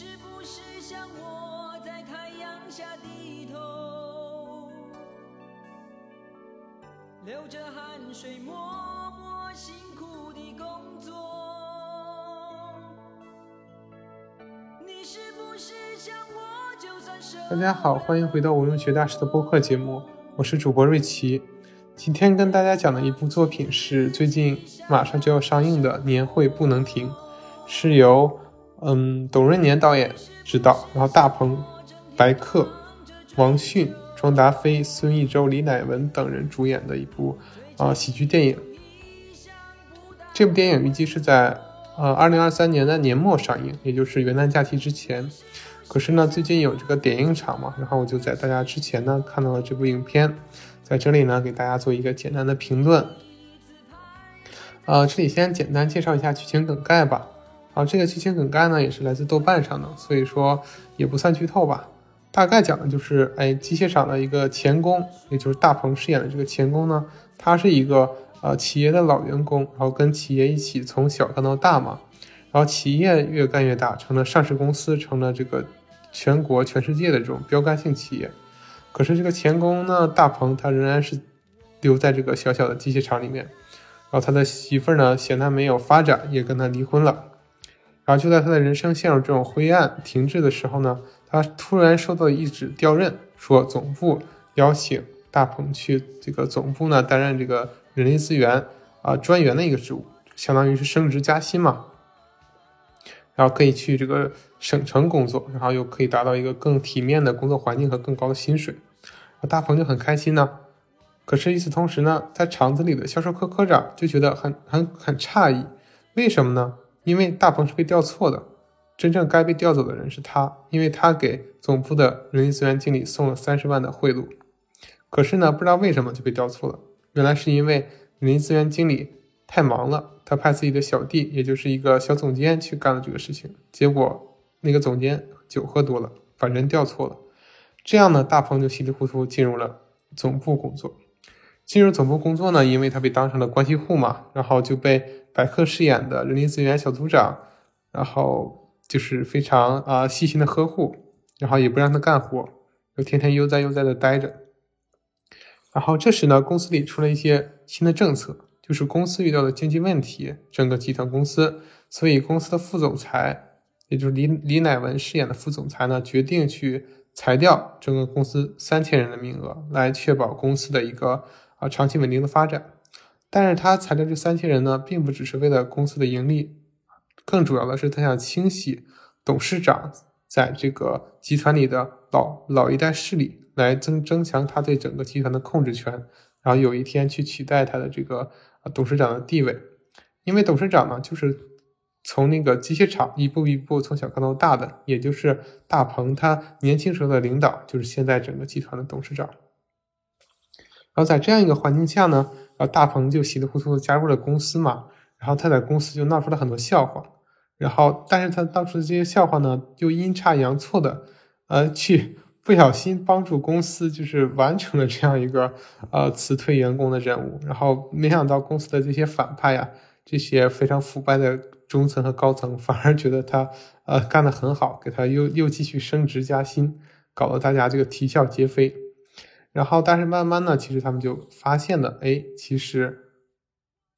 是不是像我在太阳下低头，流着汗水默默辛苦的工作？你是不是像我，就算什大家好，欢迎回到无用学大师的播客节目，我是主播瑞奇。今天跟大家讲的一部作品是最近马上就要上映的《年会不能停》，是由嗯董润年导演执导，然后大鹏、白客、王迅、庄达菲、孙艺洲、李乃文等人主演的一部啊、喜剧电影。这部电影预计是在呃二零二三年的年末上映，也就是元旦假期之前。可是呢，最近有这个点映场嘛，然后我就在大家之前呢看到了这部影片，在这里呢给大家做一个简单的评论。呃，这里先简单介绍一下剧情梗概吧。啊，这个剧情梗概呢也是来自豆瓣上的，所以说也不算剧透吧。大概讲的就是，哎，机械厂的一个钳工，也就是大鹏饰演的这个钳工呢，他是一个呃企业的老员工，然后跟企业一起从小干到大嘛，然后企业越干越大，成了上市公司，成了这个全国全世界的这种标杆性企业。可是这个钳工呢，大鹏他仍然是留在这个小小的机械厂里面，然后他的媳妇儿呢嫌他没有发展，也跟他离婚了。然后就在他的人生陷入这种灰暗停滞的时候呢，他突然收到一纸调任，说总部邀请大鹏去这个总部呢担任这个人力资源啊、专员的一个职务，相当于是升职加薪嘛。然后可以去这个省城工作，然后又可以达到一个更体面的工作环境和更高的薪水。大鹏就很开心呢。可是与此同时呢，在厂子里的销售科科长就觉得很很很诧异，为什么呢？因为大鹏是被调错的，真正该被调走的人是他，因为他给总部的人力资源经理送了三十万的贿赂。可是呢，不知道为什么就被调错了，原来是因为人力资源经理太忙了，他派自己的小弟，也就是一个小总监去干了这个事情，结果那个总监酒喝多了，把人调错了。这样呢，大鹏就稀里糊涂进入了总部工作。进入总部工作呢，因为他被当成了关系户嘛，然后就被白客饰演的人力资源小组长，然后就是非常啊、细心的呵护，然后也不让他干活，就天天悠哉悠哉的待着。然后这时呢，公司里出了一些新的政策，就是公司遇到的经济问题，整个集团公司，所以公司的副总裁，也就是李李乃文饰演的副总裁呢，决定去裁掉整个公司三千人的名额，来确保公司的一个啊长期稳定的发展。但是他裁掉这三千人呢，并不只是为了公司的盈利，更主要的是他想清洗董事长在这个集团里的老老一代势力，来增增强他对整个集团的控制权，然后有一天去取代他的这个董事长的地位。因为董事长呢，就是从那个机械厂一步一步从小干到大的，也就是大鹏他年轻时候的领导，就是现在整个集团的董事长。然后在这样一个环境下呢，然后大鹏就稀里糊涂的加入了公司嘛，然后他在公司就闹出了很多笑话，然后但是他闹出的这些笑话呢，又阴差阳错的，呃，去不小心帮助公司就是完成了这样一个呃辞退员工的任务，然后没想到公司的这些反派呀，这些非常腐败的中层和高层反而觉得他呃干得很好，给他又又继续升职加薪，搞得大家这个啼笑皆非。然后，但是慢慢呢，其实他们就发现了，哎，其实，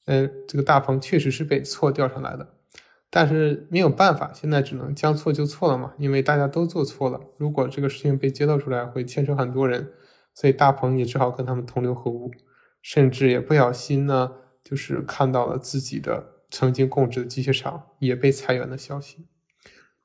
呃，这个大鹏确实是被错调上来的，但是没有办法，现在只能将错就错了嘛，因为大家都做错了。如果这个事情被揭露出来，会牵扯很多人，所以大鹏也只好跟他们同流合污，甚至也不小心呢，就是看到了自己的曾经供职的机械厂也被裁员的消息。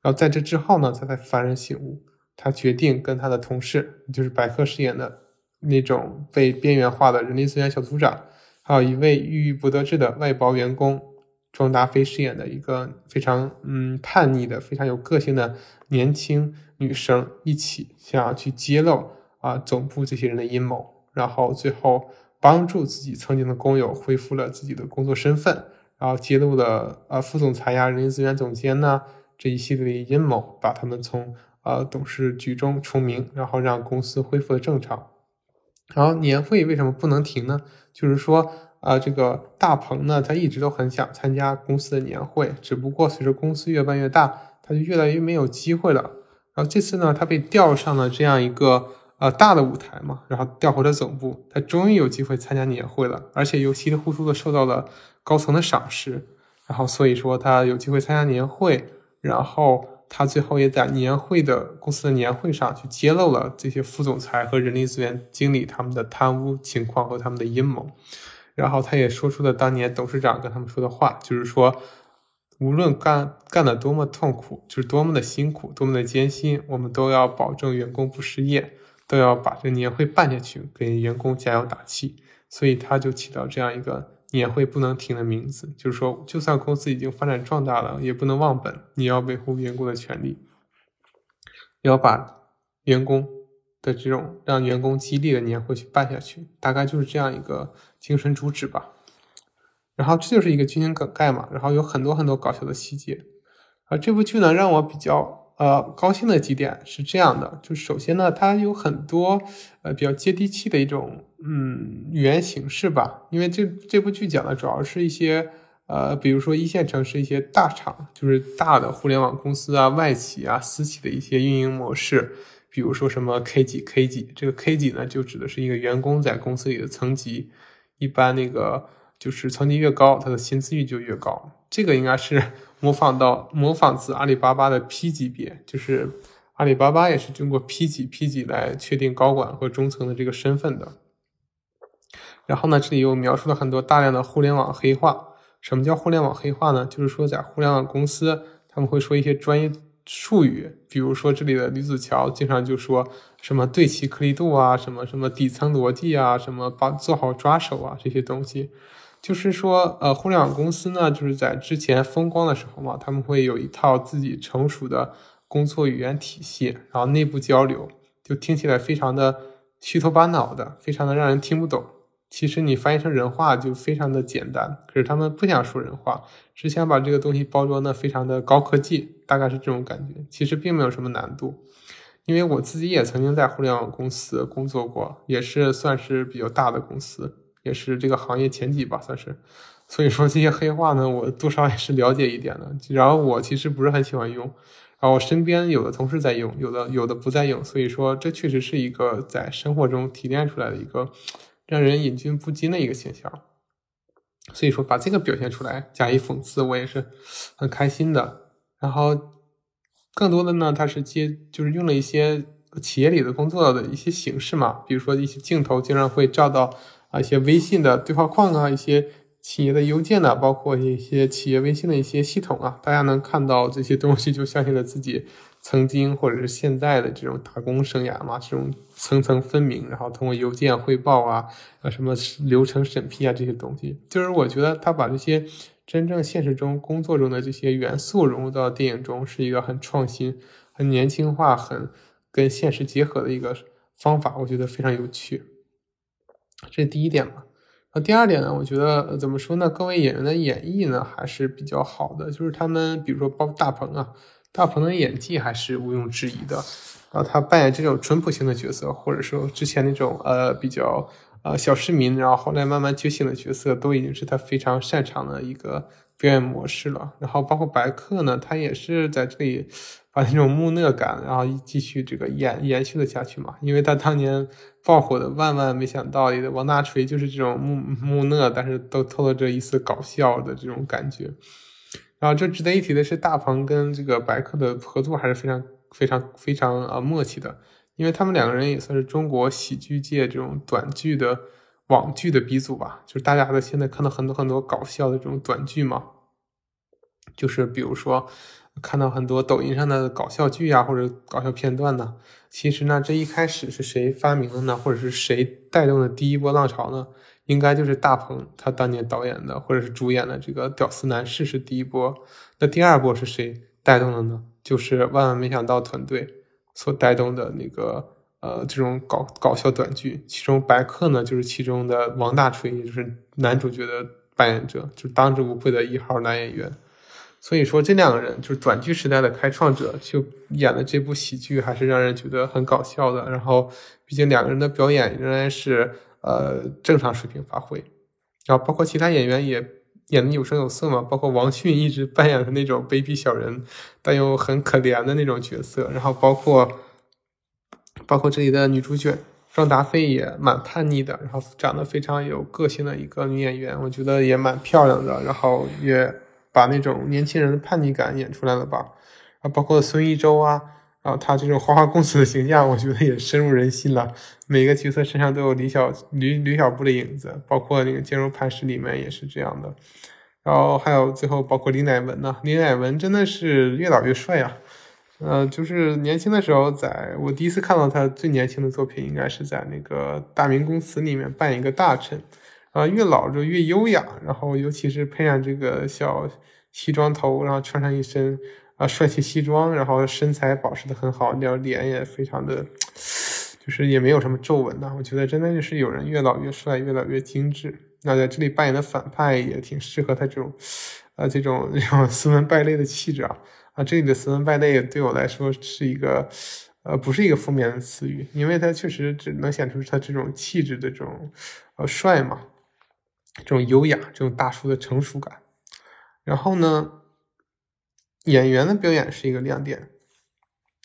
然后在这之后呢，他才幡然醒悟，他决定跟他的同事，就是白客饰演的。那种被边缘化的人力资源小组长，还有一位郁郁不得志的外包员工庄达菲饰演的一个非常嗯叛逆的、非常有个性的年轻女生，一起想要去揭露啊总部这些人的阴谋，然后最后帮助自己曾经的工友恢复了自己的工作身份，然后揭露了啊副总裁呀、人力资源总监呐这一系列的阴谋，把他们从呃董事局中除名，然后让公司恢复了正常。然后年会为什么不能停呢？就是说，啊，这个大鹏呢，他一直都很想参加公司的年会，只不过随着公司越办越大，他就越来越没有机会了。然后这次呢，他被调上了这样一个呃大的舞台嘛，然后调回了总部，他终于有机会参加年会了，而且又稀里糊涂的受到了高层的赏识，然后所以说他有机会参加年会，然后。他最后也在年会的公司的年会上去揭露了这些副总裁和人力资源经理他们的贪污情况和他们的阴谋，然后他也说出了当年董事长跟他们说的话，就是说，无论干干的多么痛苦，就是多么的辛苦，多么的艰辛，我们都要保证员工不失业，都要把这年会办下去，给员工加油打气。所以他就起到这样一个。年会不能停的名字，就是说，就算公司已经发展壮大了，也不能忘本。你要维护员工的权利，要把员工的这种让员工激励的年会去办下去，大概就是这样一个精神主旨吧。然后这就是一个剧情梗概嘛，然后有很多很多搞笑的细节。而这部剧呢，让我比较。呃，高兴的几点是这样的，就首先呢，它有很多呃比较接地气的一种嗯语言形式吧，因为这这部剧讲的主要是一些呃，比如说一线城市一些大厂，就是大的互联网公司啊、外企啊、私企的一些运营模式，比如说什么 K 几 K 几，这个 K 几呢，就指的是一个员工在公司里的层级，一般那个就是层级越高，他的薪资率就越高，这个应该是。模仿到模仿自阿里巴巴的 P 级别，就是阿里巴巴也是经过 P 级 P 级来确定高管和中层的这个身份的。然后呢，这里又描述了很多大量的互联网黑话。什么叫互联网黑话呢？就是说在互联网公司，他们会说一些专业术语，比如说这里的吕子乔经常就说什么对齐颗粒度啊，什么什么底层逻辑啊，什么把做好抓手啊这些东西。就是说，呃，互联网公司呢，就是在之前风光的时候嘛，他们会有一套自己成熟的工作语言体系，然后内部交流就听起来非常的虚头巴脑的，非常的让人听不懂。其实你翻译成人话就非常的简单，可是他们不想说人话，只想把这个东西包装的非常的高科技，大概是这种感觉。其实并没有什么难度，因为我自己也曾经在互联网公司工作过，也是算是比较大的公司。也是这个行业前几吧，算是。所以说这些黑话呢，我多少也是了解一点的。然后我其实不是很喜欢用，然后我身边有的同事在用，有的有的不在用。所以说这确实是一个在生活中提炼出来的一个让人引君不禁的一个现象。所以说把这个表现出来加以讽刺，我也是很开心的。然后更多的呢，他是接就是用了一些企业里的工作的一些形式嘛，比如说一些镜头经常会照到。啊，一些微信的对话框啊，一些企业的邮件呢，包括一些企业微信的一些系统啊，大家能看到这些东西，就相信了自己曾经或者是现在的这种打工生涯嘛，这种层层分明，然后通过邮件汇报啊，啊什么流程审批啊这些东西，就是我觉得他把这些真正现实中工作中的这些元素融入到电影中，是一个很创新、很年轻化、很跟现实结合的一个方法，我觉得非常有趣。这是第一点嘛，那第二点呢？我觉得怎么说呢？各位演员的演绎呢还是比较好的，就是他们，比如说包大鹏啊，大鹏的演技还是毋庸置疑的。然后他扮演这种淳朴型的角色，或者说之前那种呃比较呃小市民，然后后来慢慢觉醒的角色，都已经是他非常擅长的一个表演模式了。然后包括白客呢，他也是在这里。把那种木讷感，然后继续这个延延续了下去嘛。因为他当年爆火的《万万没想到》里的王大锤就是这种木木讷，但是都透露着一丝搞笑的这种感觉。然后这值得一提的是，大鹏跟这个白客的合作还是非常非常非常啊默契的，因为他们两个人也算是中国喜剧界这种短剧的网剧的鼻祖吧。就是大家在现在看到很多很多搞笑的这种短剧嘛，就是比如说。看到很多抖音上的搞笑剧啊，或者搞笑片段呢。其实呢，这一开始是谁发明的呢？或者是谁带动的第一波浪潮呢？应该就是大鹏他当年导演的或者是主演的这个《屌丝男士》是第一波。那第二波是谁带动的呢？就是万万没想到团队所带动的那个呃这种搞搞笑短剧。其中白客呢就是其中的王大锤，也就是男主角的扮演者，就当之无愧的一号男演员。所以说，这两个人就是短剧时代的开创者，就演的这部喜剧还是让人觉得很搞笑的。然后，毕竟两个人的表演仍然是呃正常水平发挥。然后包括其他演员也演的有声有色嘛，包括王迅一直扮演的那种卑鄙小人，但又很可怜的那种角色，然后包括包括这里的女主角庄达菲也蛮叛逆的，然后长得非常有个性的一个女演员，我觉得也蛮漂亮的，然后也把那种年轻人的叛逆感演出来了吧，啊，包括孙艺洲啊。然后他这种花花公子的形象，我觉得也深入人心了。每个角色身上都有李小吕吕小布的影子，包括那个《坚如磐石》里面也是这样的。然后还有最后包括李乃文呢，李乃文真的是越老越帅啊。呃，就是年轻的时候，在我第一次看到他最年轻的作品，应该是在那个《大明宫词》里面扮演一个大臣。啊，越老就越优雅，然后尤其是配上这个小西装头，然后穿上一身。啊，帅气西装，然后身材保持的很好，然后脸也非常的，就是也没有什么皱纹呐。我觉得真的就是有人越老越帅，越老越精致。那在这里扮演的反派也挺适合他这种，呃，这种这种斯文败类的气质啊。啊，这里的斯文败类对我来说是一个，呃，不是一个负面的词语，因为他确实只能显出他这种气质的这种，呃，帅嘛，这种优雅，这种大叔的成熟感。然后呢？演员的表演是一个亮点，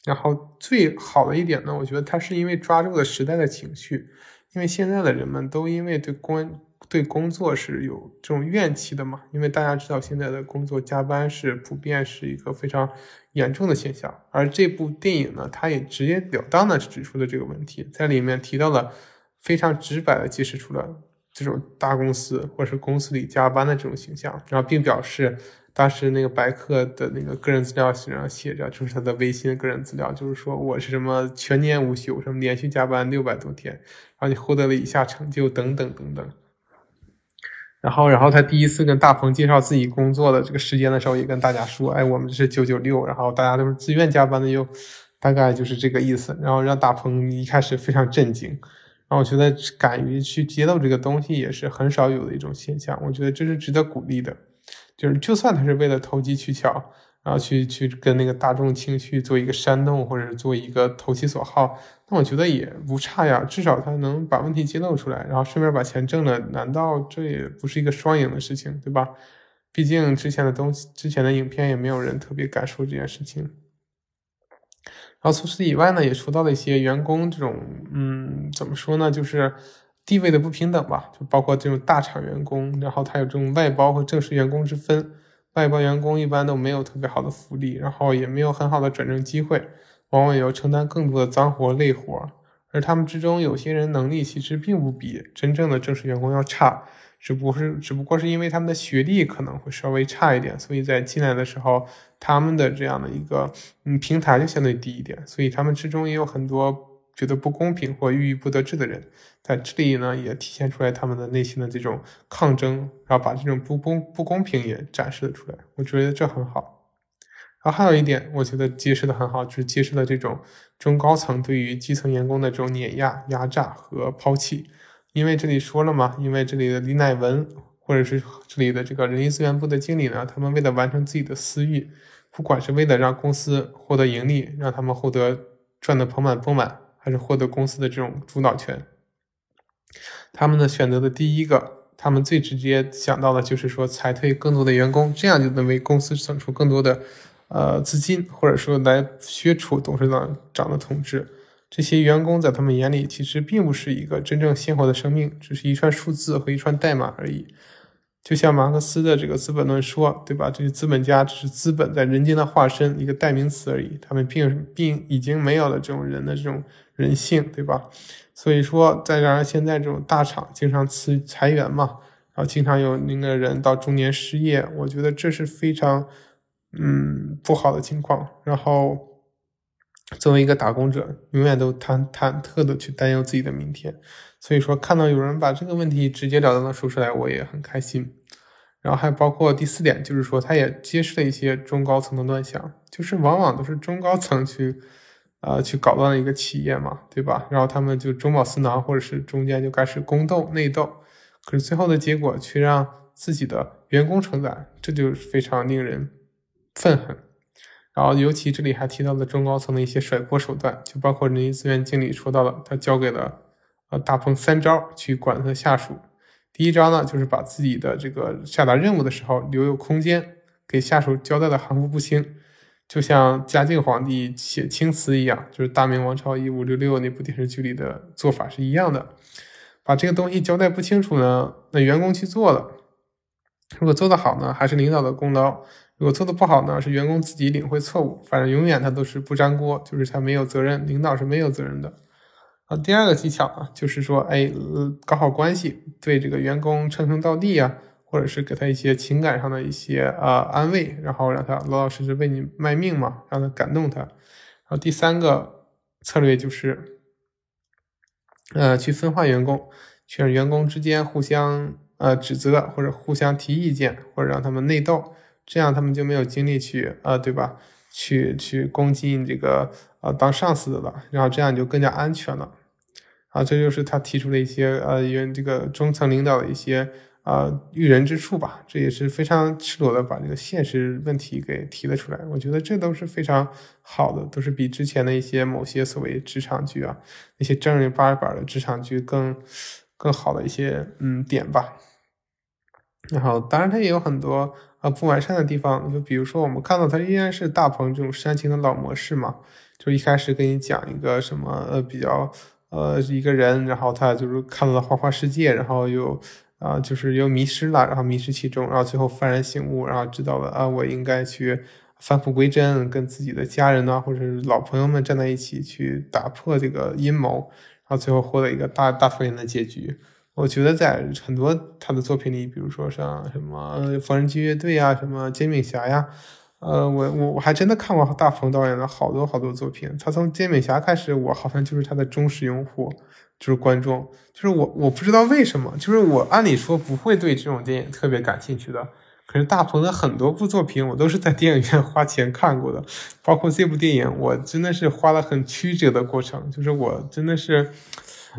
然后最好的一点呢，我觉得他是因为抓住了时代的情绪，因为现在的人们都因为对工对工作是有这种怨气的嘛，因为大家知道现在的工作加班是普遍是一个非常严重的现象，而这部电影呢，它也直截了当的指出了这个问题，在里面提到了非常直白的揭示出了这种大公司或是公司里加班的这种形象，然后并表示。当时那个白客的那个个人资料上写着，就是他的微信个人资料，就是说我是什么全年无休，什么连续加班六百多天，然后你获得了以下成就等等等等。然后，然后他第一次跟大鹏介绍自己工作的这个时间的时候，也跟大家说，哎，我们是九九六，然后大家都是自愿加班的，又大概就是这个意思。然后让大鹏一开始非常震惊，然后我觉得敢于去揭露这个东西也是很少有的一种现象，我觉得这是值得鼓励的。就是，就算他是为了投机取巧，然后去去跟那个大众情绪做一个煽动，或者做一个投其所好，那我觉得也不差呀。至少他能把问题揭露出来，然后顺便把钱挣了，难道这也不是一个双赢的事情，对吧？毕竟之前的东西，之前的影片也没有人特别敢说这件事情。然后除此以外呢，也说到了一些员工这种，嗯，怎么说呢，就是。地位的不平等吧，就包括这种大厂员工，然后他有这种外包和正式员工之分。外包员工一般都没有特别好的福利，然后也没有很好的转正机会，往往也要承担更多的脏活累活。而他们之中有些人能力其实并不比真正的正式员工要差，只不过是只不过是因为他们的学历可能会稍微差一点，所以在进来的时候，他们的这样的一个嗯平台就相对低一点，所以他们之中也有很多。觉得不公平或郁郁不得志的人，在这里呢也体现出来他们的内心的这种抗争，然后把这种不公不公平也展示了出来。我觉得这很好。然后还有一点，我觉得揭示的很好，就是揭示了这种中高层对于基层员工的这种碾压、压榨和抛弃。因为这里说了嘛，因为这里的李乃文或者是这里的这个人力资源部的经理呢，他们为了完成自己的私欲，不管是为了让公司获得盈利，让他们获得赚得盆满钵满。还是获得公司的这种主导权，他们的选择的第一个，他们最直接想到的就是说裁退更多的员工，这样就能为公司省出更多的呃资金，或者说来削除董事长长的统治。这些员工在他们眼里其实并不是一个真正鲜活的生命，只是一串数字和一串代码而已。就像马克思的这个《资本论》说，对吧？这些资本家只是资本在人间的化身，一个代名词而已。他们并并已经没有了这种人的这种人性，对吧？所以说，再加上现在这种大厂经常辞裁员嘛，然后经常有那个人到中年失业，我觉得这是非常嗯不好的情况。然后，作为一个打工者，永远都忐忐忑的去担忧自己的明天。所以说，看到有人把这个问题直截了当的说出来，我也很开心。然后还包括第四点，就是说，他也揭示了一些中高层的乱象，就是往往都是中高层去，呃，去搞乱一个企业嘛，对吧？然后他们就中饱私囊，或者是中间就开始宫斗内斗，可是最后的结果却让自己的员工承担，这就非常令人愤恨。然后尤其这里还提到了中高层的一些甩锅手段，就包括人力资源经理说到了，他交给了呃。大鹏三招去管他的下属，第一招呢，就是把自己的这个下达任务的时候留有空间，给下属交代的含糊不清，就像嘉靖皇帝写青词一样，就是《大明王朝一五六六》那部电视剧里的做法是一样的。把这个东西交代不清楚呢，那员工去做了，如果做得好呢，还是领导的功劳；如果做的不好呢，是员工自己领会错误。反正永远他都是不沾锅，就是他没有责任，领导是没有责任的。啊，第二个技巧呢，就是说，哎，搞好关系，对这个员工称兄道弟啊，或者是给他一些情感上的一些啊安慰，然后让他老老实实为你卖命嘛，让他感动他。然后第三个策略就是。呃，去分化员工，去让员工之间互相呃指责，或者互相提意见，或者让他们内斗，这样他们就没有精力去呃，对吧？去去攻击你这个呃当上司的了，然后这样就更加安全了。啊，这就是他提出的一些呃，原这个中层领导的一些。啊，育人之处吧，这也是非常赤裸的把这个现实问题给提了出来。我觉得这都是非常好的，都是比之前的一些某些所谓职场剧啊，那些正儿八百的职场剧更更好的一些嗯点吧。然后，当然它也有很多啊不完善的地方，就比如说我们看到它依然是大鹏这种煽情的老模式嘛，就一开始给你讲一个什么呃比较呃一个人，然后他就是看到了花花世界，然后又。啊，就是又迷失了，然后迷失其中，然后最后幡然醒悟，然后知道了啊，我应该去返璞归真，跟自己的家人呢，或者是老朋友们站在一起，去打破这个阴谋，然后最后获得一个大大团圆的结局。我觉得在很多他的作品里，比如说像什么《缝纫机乐队》啊，什么《煎饼侠》呀，呃，我我我还真的看过大鹏导演的好多好多作品。他从《煎饼侠》开始，我好像就是他的忠实用户。就是观众，就是我，我不知道为什么，就是我按理说不会对这种电影特别感兴趣的，可是大鹏的很多部作品，我都是在电影院花钱看过的，包括这部电影，我真的是花了很曲折的过程，就是我真的是，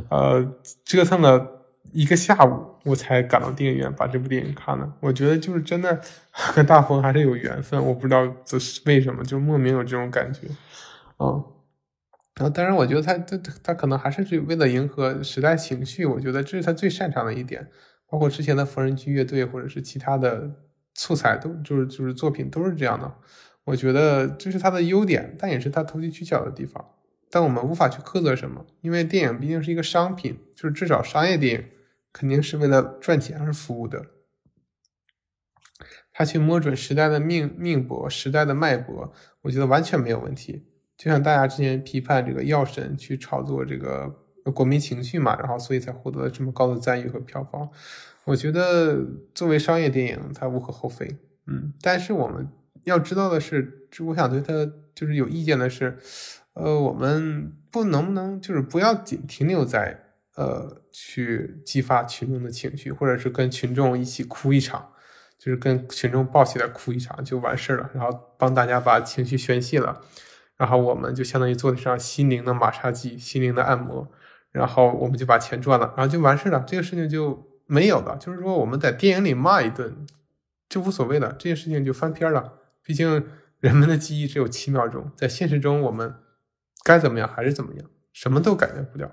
呃，折腾了一个下午，我才赶到电影院把这部电影看了。我觉得就是真的和大鹏还是有缘分，我不知道这是为什么，就莫名有这种感觉，嗯。然后，当然，我觉得他他他可能还是为了迎合时代情绪，我觉得这是他最擅长的一点。包括之前的缝纫机乐队，或者是其他的素材，都就是就是作品都是这样的。我觉得这是他的优点，但也是他投机取巧的地方。但我们无法去苛责什么，因为电影毕竟是一个商品，就是至少商业电影肯定是为了赚钱而服务的。他去摸准时代的命命搏，时代的脉搏，我觉得完全没有问题。就像大家之前批判这个药神去炒作这个国民情绪嘛，然后所以才获得了这么高的赞誉和票房。我觉得作为商业电影，它无可厚非。嗯，但是我们要知道的是，我想对它就是有意见的是，呃，我们不能不能就是不要仅停留在呃去激发群众的情绪，或者是跟群众一起哭一场，就是跟群众抱起来哭一场就完事了，然后帮大家把情绪宣泄了。然后我们就相当于做上心灵的马杀鸡、心灵的按摩，然后我们就把钱赚了，然后就完事了，这个事情就没有了。就是说我们在电影里骂一顿就无所谓了，这件事情就翻篇了。毕竟人们的记忆只有七秒钟，在现实中我们该怎么样还是怎么样，什么都改变不了。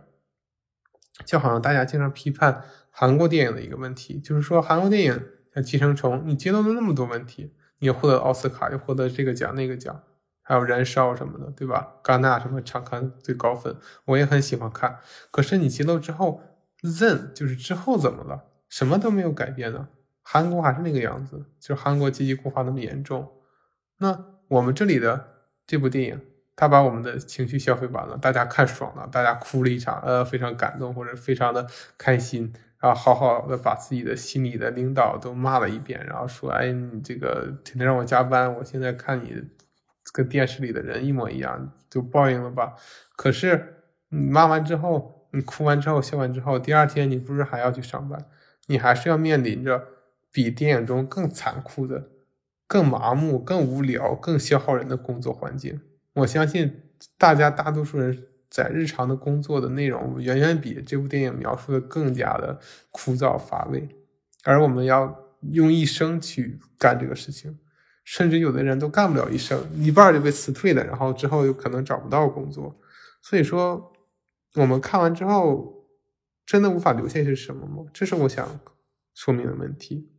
就好像大家经常批判韩国电影的一个问题，就是说韩国电影像《寄生虫》，你揭露了那么多问题，你又获得奥斯卡，又获得这个奖那个奖。还有燃烧什么的，对吧？戛纳什么常看最高分，我也很喜欢看。可是你揭露之后，then 就是之后怎么了？什么都没有改变呢？韩国还是那个样子，就是韩国阶级固化那么严重。那我们这里的这部电影，他把我们的情绪消费完了，大家看爽了，大家哭了一场，呃，非常感动或者非常的开心，然后好好的把自己的心里的领导都骂了一遍，然后说：“哎，你这个天天让我加班，我现在看你。”跟电视里的人一模一样，就报应了吧？可是你骂完之后，你哭完之后，笑完之后，第二天你不是还要去上班？你还是要面临着比电影中更残酷的、更麻木、更无聊、更消耗人的工作环境。我相信大家大多数人在日常的工作的内容，远远比这部电影描述的更加的枯燥乏味，而我们要用一生去干这个事情。甚至有的人都干不了一生，一半就被辞退了，然后之后有可能找不到工作。所以说，我们看完之后，真的无法留下些什么吗？这是我想说明的问题。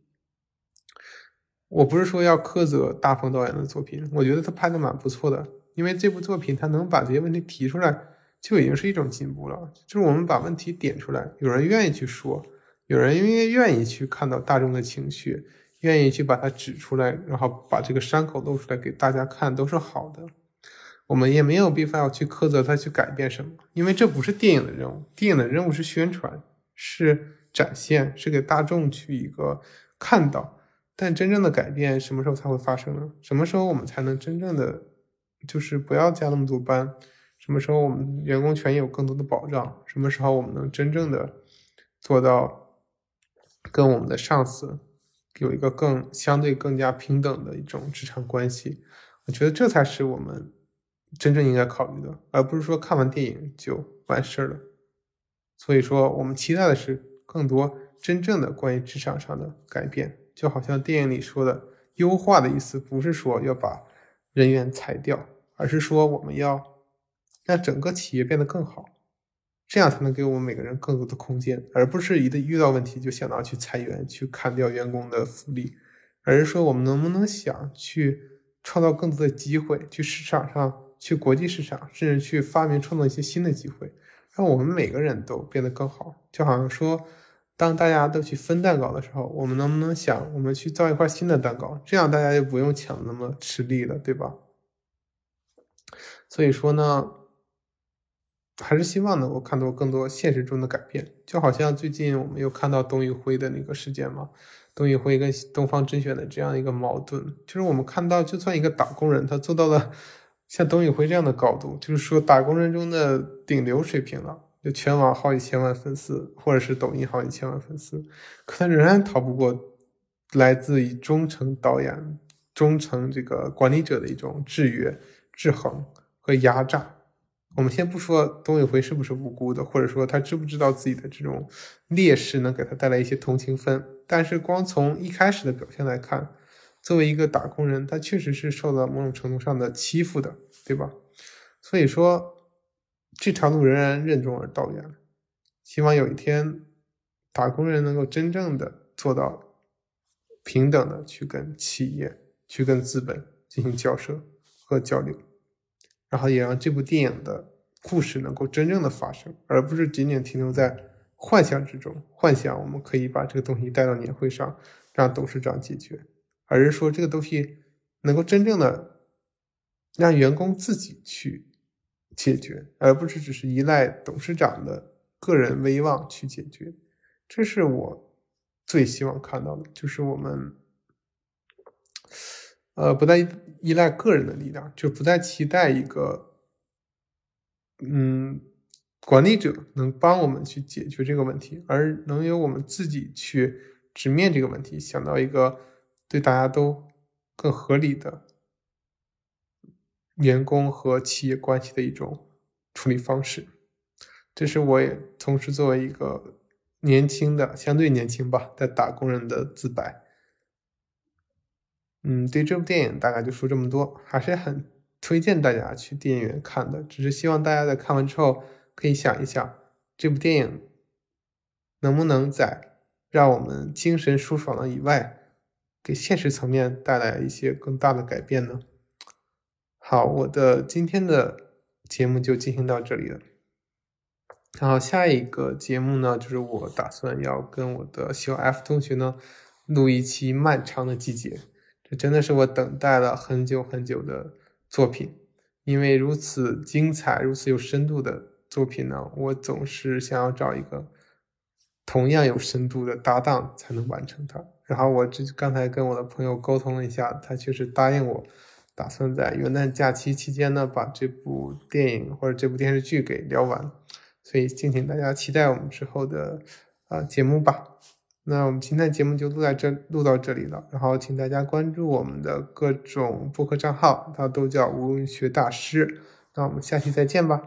我不是说要苛责大鹏导演的作品，我觉得他拍的蛮不错的，因为这部作品他能把这些问题提出来，就已经是一种进步了。就是我们把问题点出来，有人愿意去说，有人愿意愿意去看到大众的情绪，愿意去把它指出来，然后把这个伤口露出来给大家看，都是好的。我们也没有必要去苛责他去改变什么，因为这不是电影的任务，电影的任务是宣传，是展现，是给大众去一个看到。但真正的改变什么时候才会发生呢？什么时候我们才能真正的就是不要加那么多班？什么时候我们员工权益有更多的保障？什么时候我们能真正的做到跟我们的上司有一个更相对更加平等的一种职场关系？我觉得这才是我们真正应该考虑的，而不是说看完电影就完事儿了。所以说，我们期待的是更多真正的关于职场上的改变。就好像电影里说的“优化”的意思，不是说要把人员裁掉，而是说我们要让整个企业变得更好，这样才能给我们每个人更多的空间，而不是一旦遇到问题就想到去裁员、去砍掉员工的福利，而是说我们能不能想去创造更多的机会，去市场上、去国际市场，甚至去发明创造一些新的机会，让我们每个人都变得更好。就好像说。当大家都去分蛋糕的时候，我们能不能想，我们去造一块新的蛋糕，这样大家就不用抢那么吃力了，对吧？所以说呢，还是希望能够看到更多现实中的改变。就好像最近我们又看到董宇辉的那个事件嘛，董宇辉跟东方甄选的这样一个矛盾，就是我们看到，就算一个打工人，他做到了 像董宇辉这样的高度，就是说打工人中的顶流水平了。就全网好几千万粉丝，或者是抖音好几千万粉丝，可他仍然逃不过来自于忠诚导演、忠诚这个管理者的一种制约、制衡和压榨。我们先不说董宇辉是不是无辜的，或者说他知不知道自己的这种劣势能给他带来一些同情分，但是光从一开始的表现来看，作为一个打工人，他确实是受到某种程度上的欺负的，对吧？所以说。这条路仍然任重而道远，希望有一天，打工人能够真正的做到平等的去跟企业、去跟资本进行交涉和交流，然后也让这部电影的故事能够真正的发生，而不是仅仅停留在幻想之中。幻想我们可以把这个东西带到年会上，让董事长解决，而是说这个东西能够真正的让员工自己去。解决，而不是只是依赖董事长的个人威望去解决，这是我最希望看到的，就是我们，呃，不再依赖个人的力量，就不再期待一个，嗯，管理者能帮我们去解决这个问题，而能由我们自己去直面这个问题，想到一个对大家都更合理的。员工和企业关系的一种处理方式，这是我也同时作为一个年轻的、相对年轻吧在打工人的自白。嗯，对这部电影大概就说这么多，还是很推荐大家去电影院看的。只是希望大家在看完之后可以想一想，这部电影能不能在让我们精神舒爽了以外，给现实层面带来一些更大的改变呢？好，我的今天的节目就进行到这里了。然后下一个节目呢，就是我打算要跟我的小 F 同学呢录一期《漫长的季节》，这真的是我等待了很久很久的作品。因为如此精彩、如此有深度的作品呢，我总是想要找一个同样有深度的搭档才能完成它。然后我这刚才跟我的朋友沟通了一下，他确实答应我。打算在元旦假期期间呢，把这部电影或者这部电视剧给聊完，所以敬请大家期待我们之后的啊节目吧。那我们今天的节目就录在这，录到这里了。然后请大家关注我们的各种播客账号，它都叫无文学大师。那我们下期再见吧。